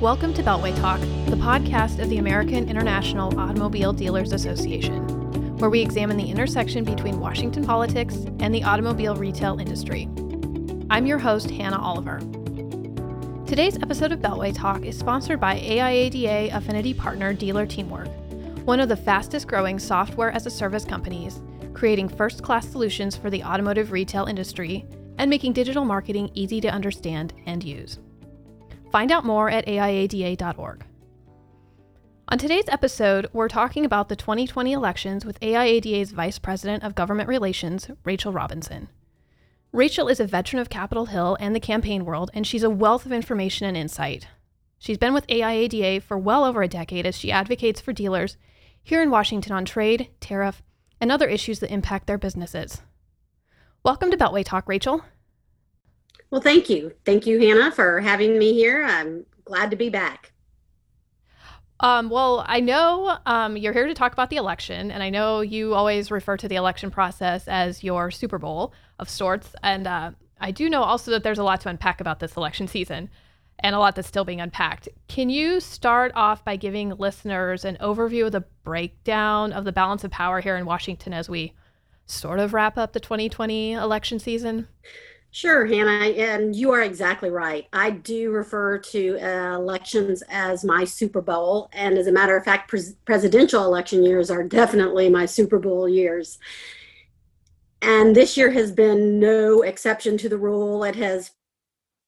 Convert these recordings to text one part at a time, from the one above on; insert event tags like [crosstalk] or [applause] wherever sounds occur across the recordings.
Welcome to Beltway Talk, the podcast of the American International Automobile Dealers Association, where we examine the intersection between Washington politics and the automobile retail industry. I'm your host, Hannah Oliver. Today's episode of Beltway Talk is sponsored by AIADA Affinity Partner Dealer Teamwork, one of the fastest growing software as a service companies, creating first class solutions for the automotive retail industry and making digital marketing easy to understand and use. Find out more at AIADA.org. On today's episode, we're talking about the 2020 elections with AIADA's Vice President of Government Relations, Rachel Robinson. Rachel is a veteran of Capitol Hill and the campaign world, and she's a wealth of information and insight. She's been with AIADA for well over a decade as she advocates for dealers here in Washington on trade, tariff, and other issues that impact their businesses. Welcome to Beltway Talk, Rachel. Well, thank you. Thank you, Hannah, for having me here. I'm glad to be back. Um, well, I know um, you're here to talk about the election, and I know you always refer to the election process as your Super Bowl of sorts. And uh, I do know also that there's a lot to unpack about this election season and a lot that's still being unpacked. Can you start off by giving listeners an overview of the breakdown of the balance of power here in Washington as we sort of wrap up the 2020 election season? Sure, Hannah, and you are exactly right. I do refer to uh, elections as my Super Bowl, and as a matter of fact, pres- presidential election years are definitely my Super Bowl years. And this year has been no exception to the rule. It has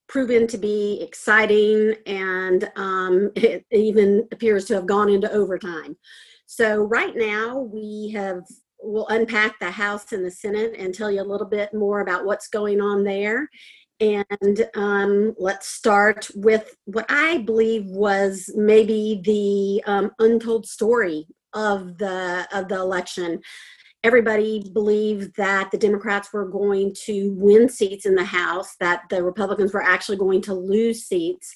proven to be exciting, and um, it even appears to have gone into overtime. So, right now, we have we'll unpack the House and the Senate and tell you a little bit more about what's going on there. And um, let's start with what I believe was maybe the um, untold story of the of the election. Everybody believed that the Democrats were going to win seats in the House, that the Republicans were actually going to lose seats.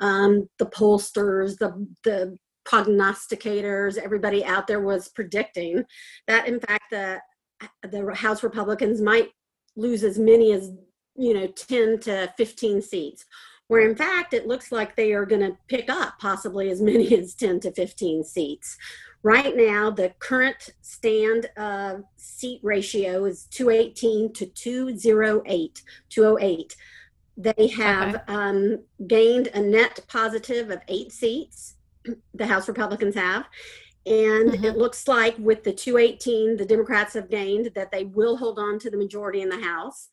Um, the pollsters, the the prognosticators, everybody out there was predicting that in fact the the House Republicans might lose as many as you know 10 to 15 seats where in fact it looks like they are going to pick up possibly as [laughs] many as 10 to 15 seats. Right now the current stand uh, seat ratio is 218 to 208 208 they have okay. um, gained a net positive of eight seats [clears throat] the House Republicans have. And mm-hmm. it looks like with the 218, the Democrats have gained that they will hold on to the majority in the House,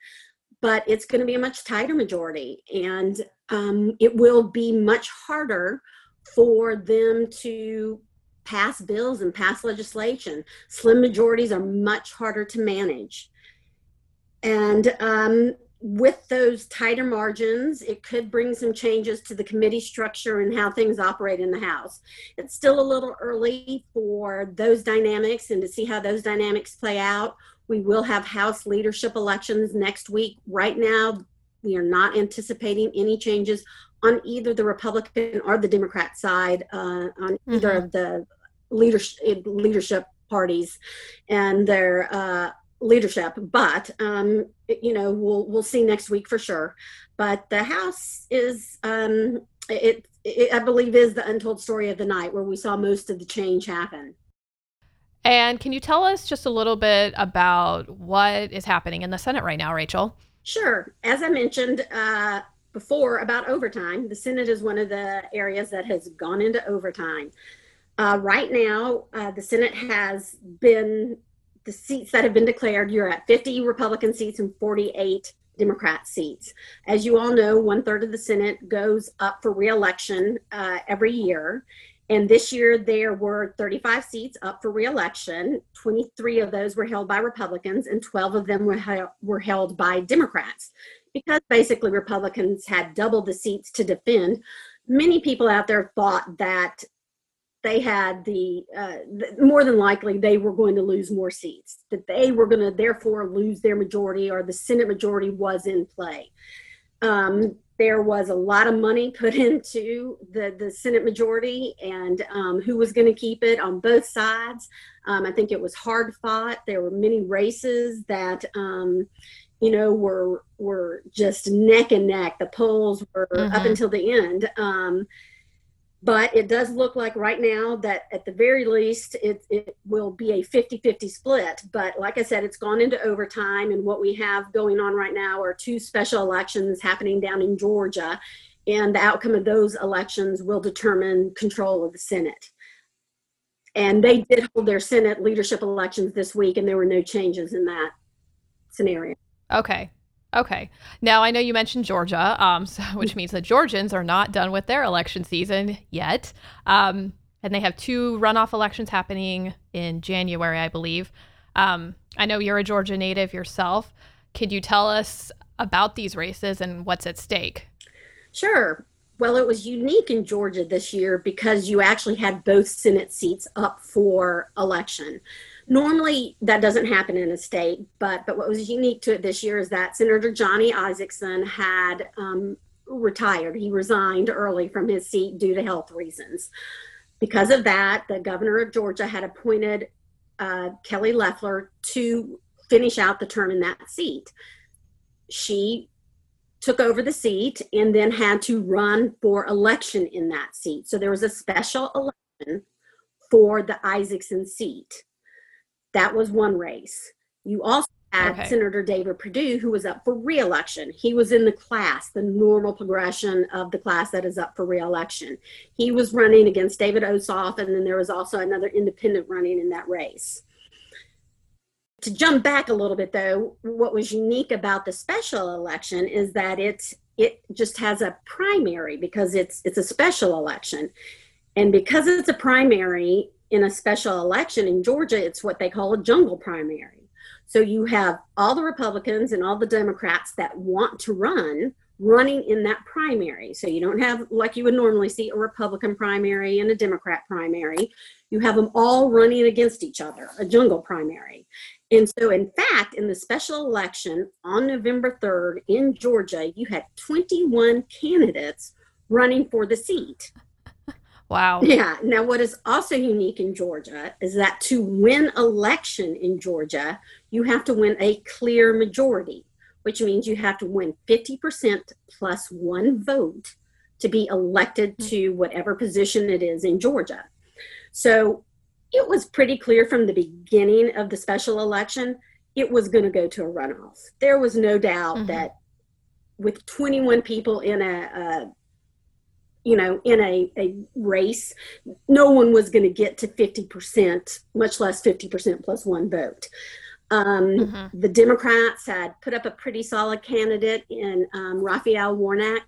but it's going to be a much tighter majority. And um, it will be much harder for them to pass bills and pass legislation. Slim majorities are much harder to manage. And um, with those tighter margins, it could bring some changes to the committee structure and how things operate in the House. It's still a little early for those dynamics and to see how those dynamics play out. We will have House leadership elections next week. Right now, we are not anticipating any changes on either the Republican or the Democrat side uh, on mm-hmm. either of the leadership leadership parties and their uh, leadership but um, you know we'll we'll see next week for sure. But the house is um, it, it i believe is the untold story of the night where we saw most of the change happen. And can you tell us just a little bit about what is happening in the senate right now rachel? Sure. As i mentioned uh, before about overtime the senate is one of the areas that has gone into overtime. Uh, right now, uh, the Senate has been the seats that have been declared, you're at 50 Republican seats and 48 Democrat seats. As you all know, one third of the Senate goes up for reelection uh, every year. And this year there were 35 seats up for reelection. 23 of those were held by Republicans, and 12 of them were, were held by Democrats. Because basically Republicans had double the seats to defend, many people out there thought that they had the, uh, more than likely they were going to lose more seats that they were going to therefore lose their majority or the senate majority was in play. Um, there was a lot of money put [laughs] into the, the senate majority and um, who was going to keep it on both sides. Um, i think it was hard fought. There were many races that um, you know were were just neck and neck. The polls were mm-hmm. up until the end. Um, but it does look like right now that at the very least it, it will be a 50-50 split. But like i said it's gone into overtime and what we have going on right now are two special elections happening down in georgia and the outcome of those elections will determine control of the senate. And they did hold their senate leadership elections this week and there were no changes in that scenario. Okay Okay. Now I know you mentioned Georgia, um, [laughs] so, which means the Georgians are not done with their election season yet, um, and they have two runoff elections happening in January, I believe. Um, I know you're a Georgia native yourself. Could you tell us about these races and what's at stake? Sure. Well, it was unique in Georgia this year because you actually had both Senate seats up for election normally that doesn't happen in a state but but what was unique to it this year is that senator johnny Isakson had um, retired. He resigned early from his seat due to health reasons. Because of that the governor of georgia had appointed uh, kelly loeffler to finish out the term in that seat. She took over the seat and then had to run for election in that seat. So there was a special election for the Isakson seat that was one race. You also had okay. Senator David Perdue, who was up for reelection. He was in the class, the normal progression of the class that is up for reelection. He was running against David Ossoff, and then there was also another independent running in that race. To jump back a little bit, though, what was unique about the special election is that it it just has a primary because it's it's a special election, and because it's a primary, in a special election in Georgia, it's what they call a jungle primary. So you have all the Republicans and all the Democrats that want to run running in that primary. So you don't have, like you would normally see, a Republican primary and a Democrat primary. You have them all running against each other, a jungle primary. And so, in fact, in the special election on November 3rd in Georgia, you had 21 candidates running for the seat. Wow. Yeah. Now, what is also unique in Georgia is that to win election in Georgia, you have to win a clear majority, which means you have to win 50% plus one vote to be elected mm-hmm. to whatever position it is in Georgia. So it was pretty clear from the beginning of the special election, it was going to go to a runoff. There was no doubt mm-hmm. that with 21 people in a, a you know, in a, a race, no one was going to get to 50%, much less 50% plus one vote. Um, mm-hmm. The Democrats had put up a pretty solid candidate in um, Raphael Warnock.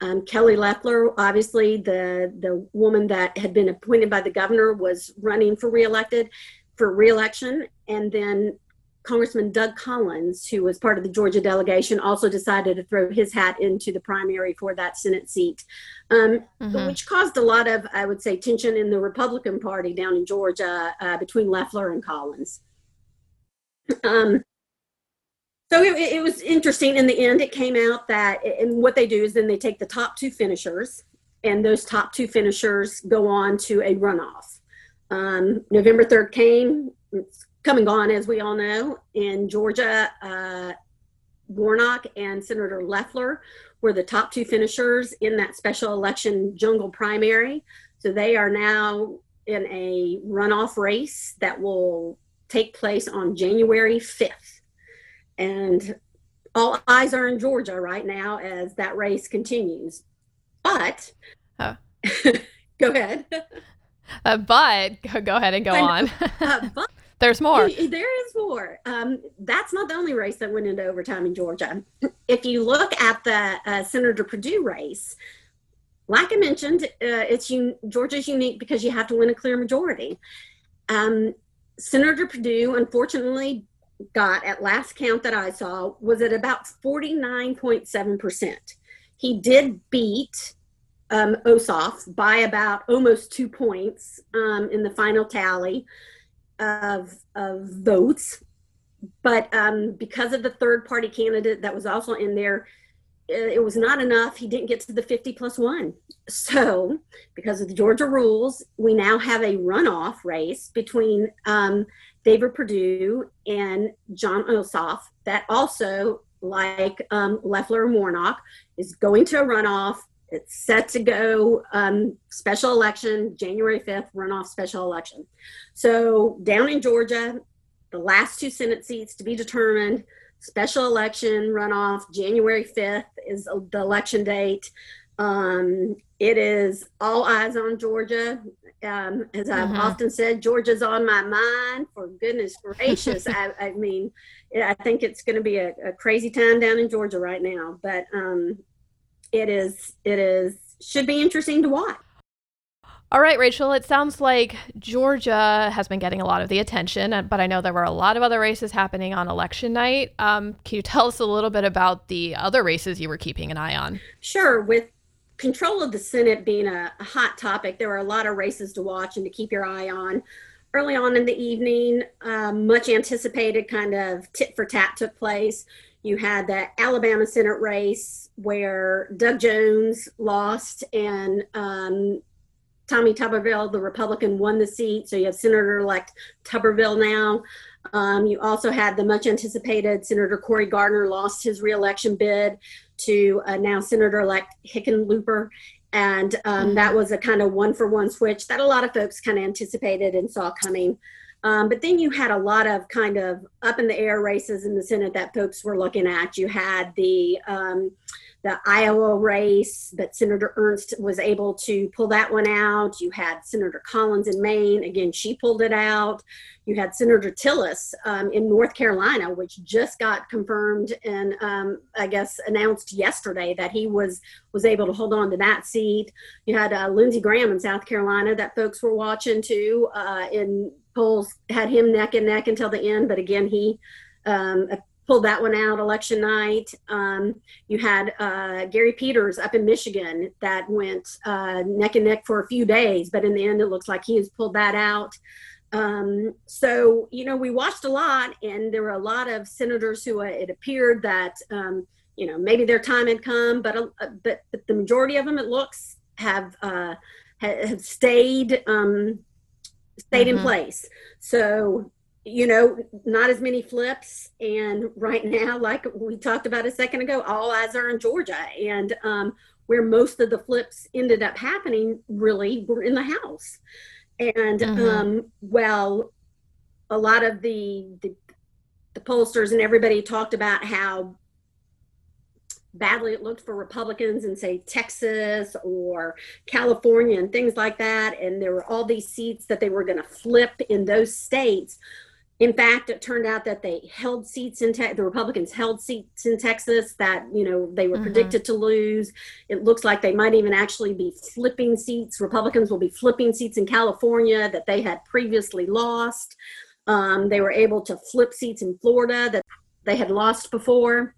Um, Kelly Loeffler, obviously the the woman that had been appointed by the governor, was running for reelected for reelection, and then Congressman Doug Collins, who was part of the Georgia delegation, also decided to throw his hat into the primary for that Senate seat, um, mm-hmm. which caused a lot of, I would say, tension in the Republican Party down in Georgia uh, between Loeffler and Collins. Um, so it, it, was interesting. In the end, it came out that, and what they do is then they take the top two finishers, and those top two finishers go on to a runoff. Um, November 3rd came, come and gone, as we all know. In Georgia, uh, Warnock and Senator Loeffler were the top two finishers in that special election jungle primary. So they are now in a runoff race that will take place on January 5th. And all eyes are in Georgia right now as that race continues. But [laughs] go ahead. Uh, but go ahead and go on. uh, but there's more. There is more. Um, that's not the only race that went into overtime in Georgia. If you look at the uh, Senator Perdue race, like I mentioned, uh, it's un- Georgia's unique because you have to win a clear majority. Um, Senator Perdue, unfortunately, got at last count that I saw was at about 49.7 percent. He did beat um, Ossoff by about almost two points um, in the final tally of, of votes. But um, because of the third party candidate that was also in there, it was not enough. He didn't get to the 50 plus one. So, because of the Georgia rules, we now have a runoff race between um, David Perdue and Jon Ossoff that also, like um, Loeffler and Warnock, is going to a runoff. It's set to go um, special election, January 5th, runoff special election. So down in Georgia, the last two Senate seats to be determined, special election runoff, January 5th is the election date. Um, it is all eyes on Georgia. Um, as I've mm-hmm. often said, Georgia's on my mind. For goodness gracious, I, I, mean, I think it's going to be a, a, crazy time down in Georgia right now. But um, it is, it is, should be interesting to watch. All right, Rachel, it sounds like Georgia has been getting a lot of the attention, uh, but I know there were a lot of other races happening on election night. Um, can you tell us a little bit about the other races you were keeping an eye on? Sure. With control of the Senate being a, a hot topic, there were a lot of races to watch and to keep your eye on. Early on in the evening, um, much anticipated kind of tit for tat took place. You had the Alabama Senate race where Doug Jones lost and um, Tommy Tuberville, the Republican, won the seat. So you have Senator elect Tuberville now. Um, you also had the much anticipated Senator Cory Gardner lost his reelection bid to uh, now Senator elect Hickenlooper. And um, mm-hmm. that was a kind of one for one switch that a lot of folks kind of anticipated and saw coming. Um, but then you had a lot of kind of up in the air races in the Senate that folks were looking at. You had the um, the Iowa race, but Senator Ernst was able to pull that one out. You had Senator Collins in Maine. Again, she pulled it out. You had Senator Tillis um, in North Carolina, which just got confirmed and um, I guess announced yesterday that he was was able to hold on to that seat. You had uh, Lindsey Graham in South Carolina that folks were watching too. Uh, in polls had him neck and neck until the end, but again he um, pulled that one out election night. Um, you had uh, Gary Peters up in Michigan that went uh, neck and neck for a few days, but in the end, it looks like he has pulled that out. Um, so, you know, we watched a lot, and there were a lot of senators who uh, it appeared that, um, you know, maybe their time had come, but, uh, but, but the majority of them, it looks, have uh, have stayed um, stayed mm-hmm. in place. So you know, not as many flips. And right now, like we talked about a second ago, all eyes are in Georgia. And um, where most of the flips ended up happening really were in the House. And mm-hmm. um, well, a lot of the, the, the pollsters and everybody talked about how badly it looked for Republicans in, say, Texas or California and things like that. And there were all these seats that they were going to flip in those states. In fact, it turned out that they held seats in te- the Republicans held seats in Texas that you know they were mm-hmm. predicted to lose. It looks like they might even actually be flipping seats. Republicans will be flipping seats in California that they had previously lost. Um, they were able to flip seats in Florida that they had lost before.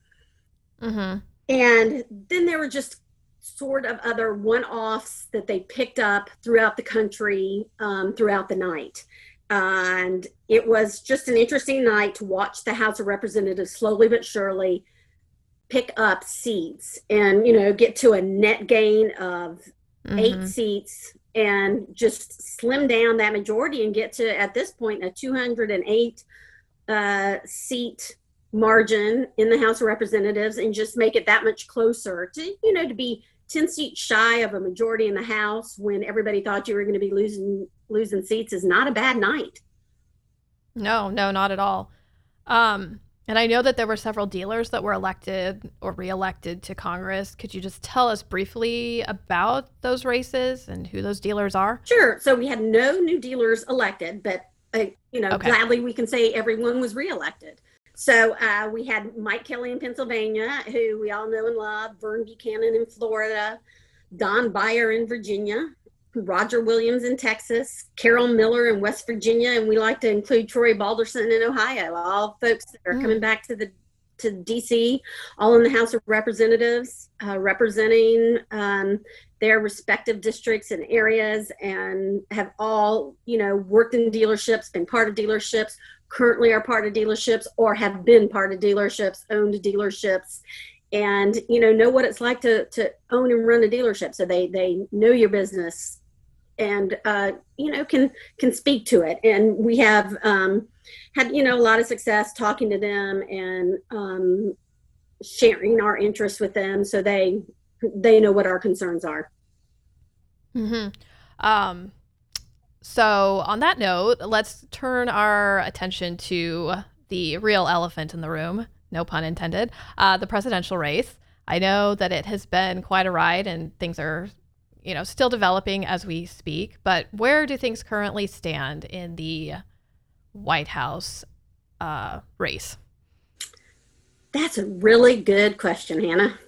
Mm-hmm. And then there were just sort of other one-offs that they picked up throughout the country um, throughout the night and it was just an interesting night to watch the House of Representatives slowly but surely pick up seats and you know get to a net gain of mm-hmm. eight seats and just slim down that majority and get to at this point a 208 uh, seat margin in the House of Representatives and just make it that much closer to you know to be 10 seats shy of a majority in the House when everybody thought you were going to be losing losing seats is not a bad night. No, no, not at all. Um, and I know that there were several dealers that were elected or reelected to Congress. Could you just tell us briefly about those races and who those dealers are? Sure. So we had no new dealers elected, but uh, you know, okay. gladly we can say everyone was reelected. So uh, we had Mike Kelly in Pennsylvania, who we all know and love, Vern Buchanan in Florida, Don Beyer in Virginia, Roger Williams in Texas, Carol Miller in West Virginia, and we like to include Troy Balderson in Ohio. All folks that are mm. coming back to the to DC, all in the House of Representatives, uh, representing um, their respective districts and areas, and have all you know worked in dealerships, been part of dealerships, currently are part of dealerships, or have been part of dealerships, owned dealerships, and you know know what it's like to to own and run a dealership. So they they know your business, and uh, you know can can speak to it. And we have um, had you know a lot of success talking to them and um, sharing our interests with them. So they they know what our concerns are. Mm-hmm. Um, so, on that note, let's turn our attention to the real elephant in the room, no pun intended, uh, the presidential race. I know that it has been quite a ride and things are, you know, still developing as we speak, but where do things currently stand in the White House uh, race? That's a really good question, Hannah.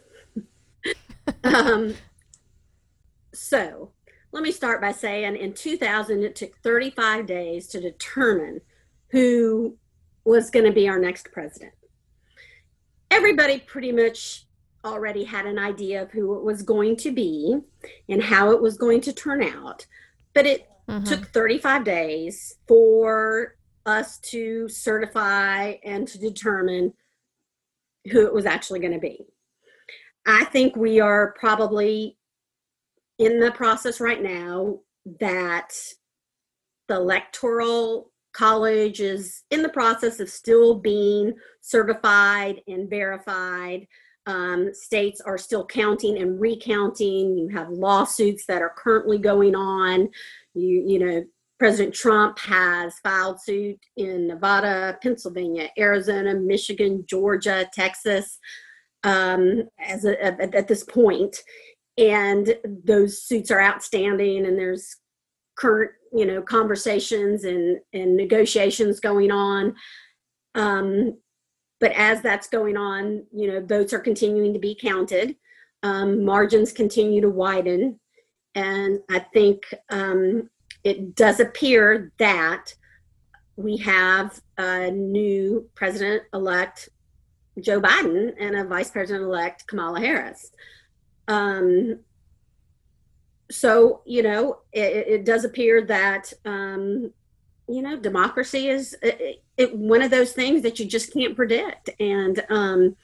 [laughs] um, so let me start by saying in 2000, it took 35 days to determine who was going to be our next president. Everybody pretty much already had an idea of who it was going to be and how it was going to turn out. But it mm-hmm. took 35 days for us to certify and to determine who it was actually going to be. I think we are probably in the process right now that the electoral college is in the process of still being certified and verified. Um, states are still counting and recounting. You have lawsuits that are currently going on. You, you know, President Trump has filed suit in Nevada, Pennsylvania, Arizona, Michigan, Georgia, Texas, um, as a, at, at this point, and those suits are outstanding, and there's current, you know, conversations and and negotiations going on. Um, but as that's going on, you know, votes are continuing to be counted. Um, margins continue to widen, and I think um, it does appear that we have a new president elect Joe Biden and a vice president elect Kamala Harris. Um, so, you know, it, it does appear that, um, you know, democracy is it, it, one of those things that you just can't predict. And um,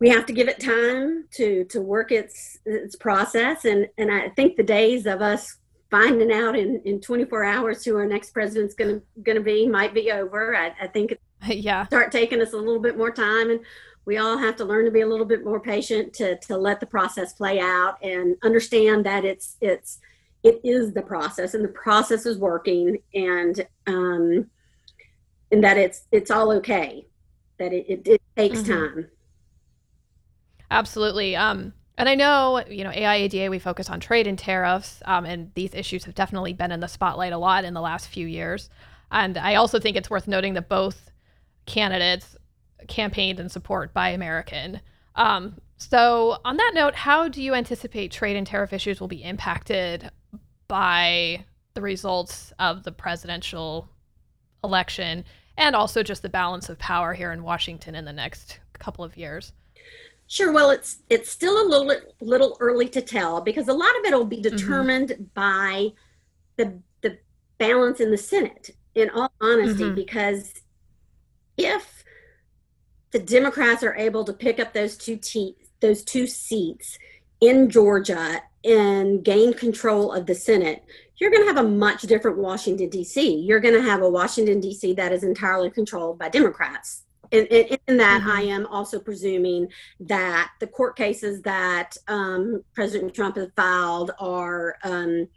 we have to give it time to, to work its, its process. And, and I think the days of us finding out in, in 24 hours who our next president's going to going to be might be over. I, I think [laughs] yeah start taking us a little bit more time and we all have to learn to be a little bit more patient to to let the process play out and understand that it's it's it is the process and the process is working and um and that it's it's all okay that it, it, it takes mm-hmm. time absolutely um and I know, you know, AIADA, we focus on trade and tariffs, um, and these issues have definitely been in the spotlight a lot in the last few years. And I also think it's worth noting that both candidates campaigned in support Buy American. Um, so, on that note, how do you anticipate trade and tariff issues will be impacted by the results of the presidential election and also just the balance of power here in Washington in the next couple of years? Sure. Well, it's it's still a little little early to tell because a lot of it will be mm-hmm. determined mm-hmm. by the the balance in the Senate. In all honesty, mm-hmm. because if the Democrats are able to pick up those two te- those two seats in Georgia and gain control of the Senate, you're going to have a much different Washington D.C. You're going to have a Washington D.C. that is entirely controlled by Democrats in, in, in that mm-hmm. I am also presuming that the court cases that um, President Trump has filed are um,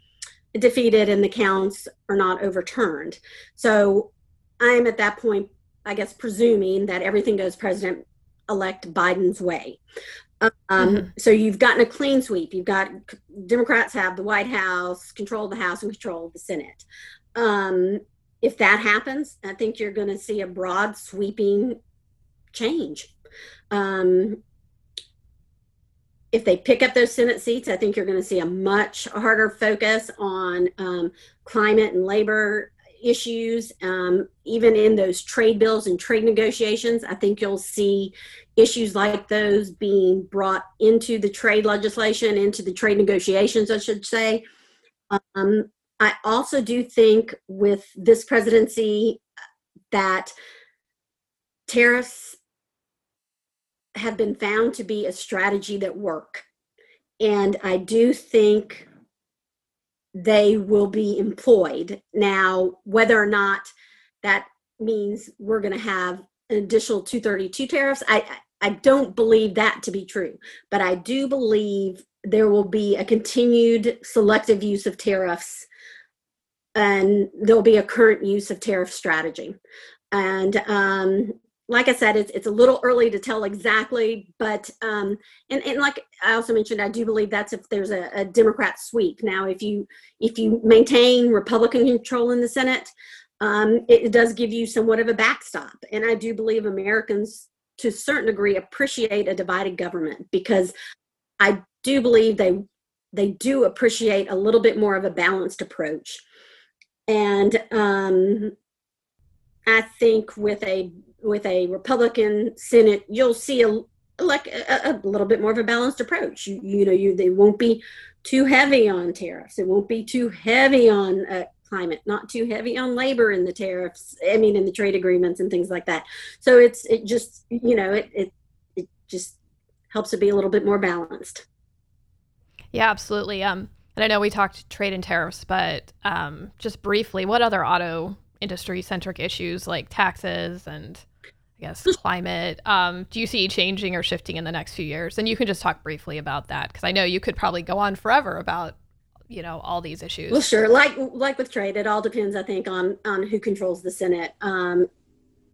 defeated and the counts are not overturned. So I'm at that point, I guess, presuming that everything goes President elect Biden's way. Um, mm-hmm. So you've gotten a clean sweep. You've got Democrats have the White House, control the House, and control of the Senate. Um, if that happens, I think you're going to see a broad sweeping change. Um, if they pick up those Senate seats, I think you're going to see a much harder focus on um, climate and labor issues. Um, even in those trade bills and trade negotiations, I think you'll see issues like those being brought into the trade legislation, into the trade negotiations, I should say. Um, I also do think with this presidency that tariffs have been found to be a strategy that work. And I do think they will be employed. Now, whether or not that means we're going to have an additional 232 tariffs, I, I don't believe that to be true, but I do believe there will be a continued selective use of tariffs and there'll be a current use of tariff strategy. And um, like I said, it's, it's a little early to tell exactly, but um, and, and like I also mentioned, I do believe that's if there's a, a Democrat sweep. Now, if you if you maintain Republican control in the Senate, um, it does give you somewhat of a backstop. And I do believe Americans, to a certain degree, appreciate a divided government because I do believe they they do appreciate a little bit more of a balanced approach. And um, I think with a with a Republican Senate, you'll see a like a, a little bit more of a balanced approach. You, you know, you they won't be too heavy on tariffs. It won't be too heavy on uh, climate, not too heavy on labor in the tariffs. I mean, in the trade agreements and things like that. So it's it just you know it it it just helps it be a little bit more balanced. Yeah, absolutely. Um, and I know we talked trade and tariffs, but um, just briefly, what other auto industry centric issues like taxes and I guess [laughs] climate um, do you see changing or shifting in the next few years? And you can just talk briefly about that because I know you could probably go on forever about you know all these issues. Well, sure. Like like with trade, it all depends, I think, on on who controls the Senate, um,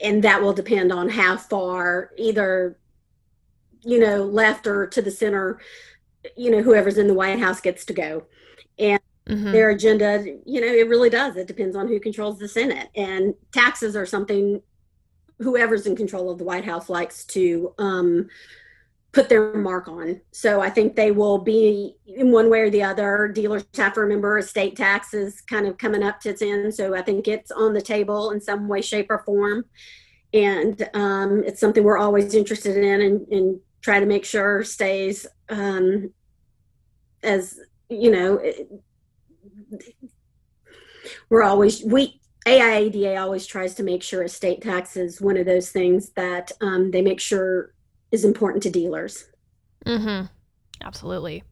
and that will depend on how far either you know left or to the center, you know, whoever's in the White House gets to go, and mm-hmm. their agenda. You know, it really does. It depends on who controls the Senate, and taxes are something whoever's in control of the White House likes to um, put their mark on. So I think they will be in one way or the other. Dealers have to remember estate taxes kind of coming up to its end. So I think it's on the table in some way, shape, or form. And um, it's something we're always interested in and, and try to make sure stays um, as, you know, we're always, we, AIADA always tries to make sure estate tax is one of those things that um, they make sure is important to dealers. Mm-hmm. Absolutely.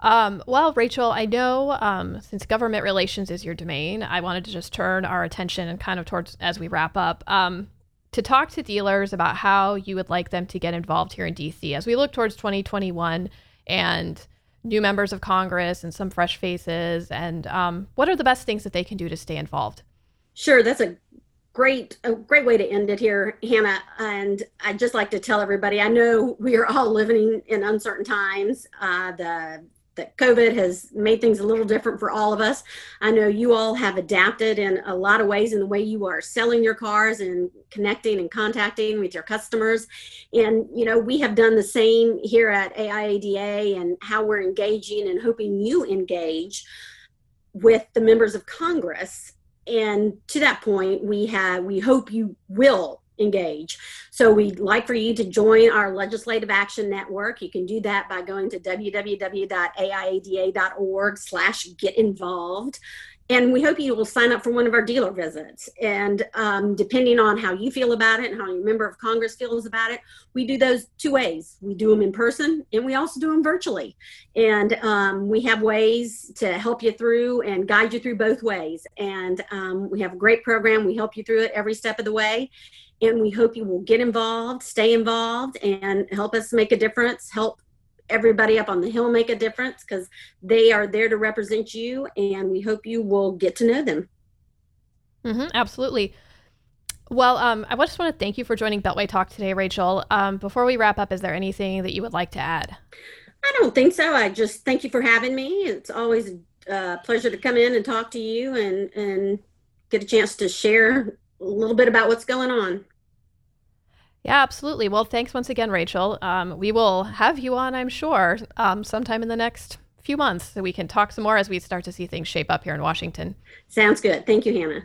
Um, well, Rachel, I know um, since government relations is your domain, I wanted to just turn our attention and kind of towards as we wrap up um, to talk to dealers about how you would like them to get involved here in DC as we look towards 2021 and new members of Congress and some fresh faces. And um, what are the best things that they can do to stay involved? Sure, that's a great a great way to end it here hannah and i'd just like to tell everybody i know we are all living in uncertain times uh, the that COVID has made things a little different for all of us. I know you all have adapted in a lot of ways in the way you are selling your cars and connecting and contacting with your customers. And, you know, we have done the same here at AIADA and how we're engaging and hoping you engage with the members of Congress. And to that point, we have, we hope you will engage. So we'd like for you to join our Legislative Action Network. You can do that by going to www.aiada.org slash get involved. And we hope you will sign up for one of our dealer visits. And um, depending on how you feel about it and how your member of Congress feels about it, we do those two ways. We do them in person and we also do them virtually. And um, we have ways to help you through and guide you through both ways. And um, we have a great program. We help you through it every step of the way and we hope you will get involved, stay involved, and help us make a difference, help everybody up on the hill make a difference because they are there to represent you, and we hope you will get to know them. Mm-hmm, absolutely. Well, um, I just want to thank you for joining Beltway Talk today, Rachel. Um, before we wrap up, is there anything that you would like to add? I don't think so. I just thank you for having me. It's always a pleasure to come in and talk to you and and get a chance to share a little bit about what's going on. Yeah, absolutely. Well, thanks once again, Rachel. Um, we will have you on, I'm sure, um, sometime in the next few months so we can talk some more as we start to see things shape up here in Washington. Sounds good. Thank you, Hannah.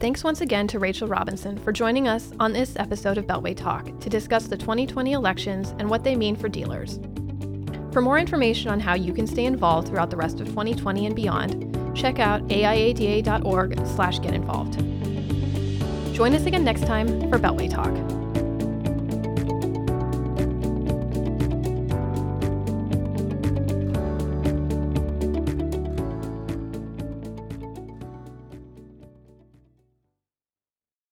Thanks once again to Rachel Robinson for joining us on this episode of Beltway Talk to discuss the 2020 elections and what they mean for dealers. For more information on how you can stay involved throughout the rest of 2020 and beyond, check out aiada.org/get involved. Join us again next time for Beltway Talk.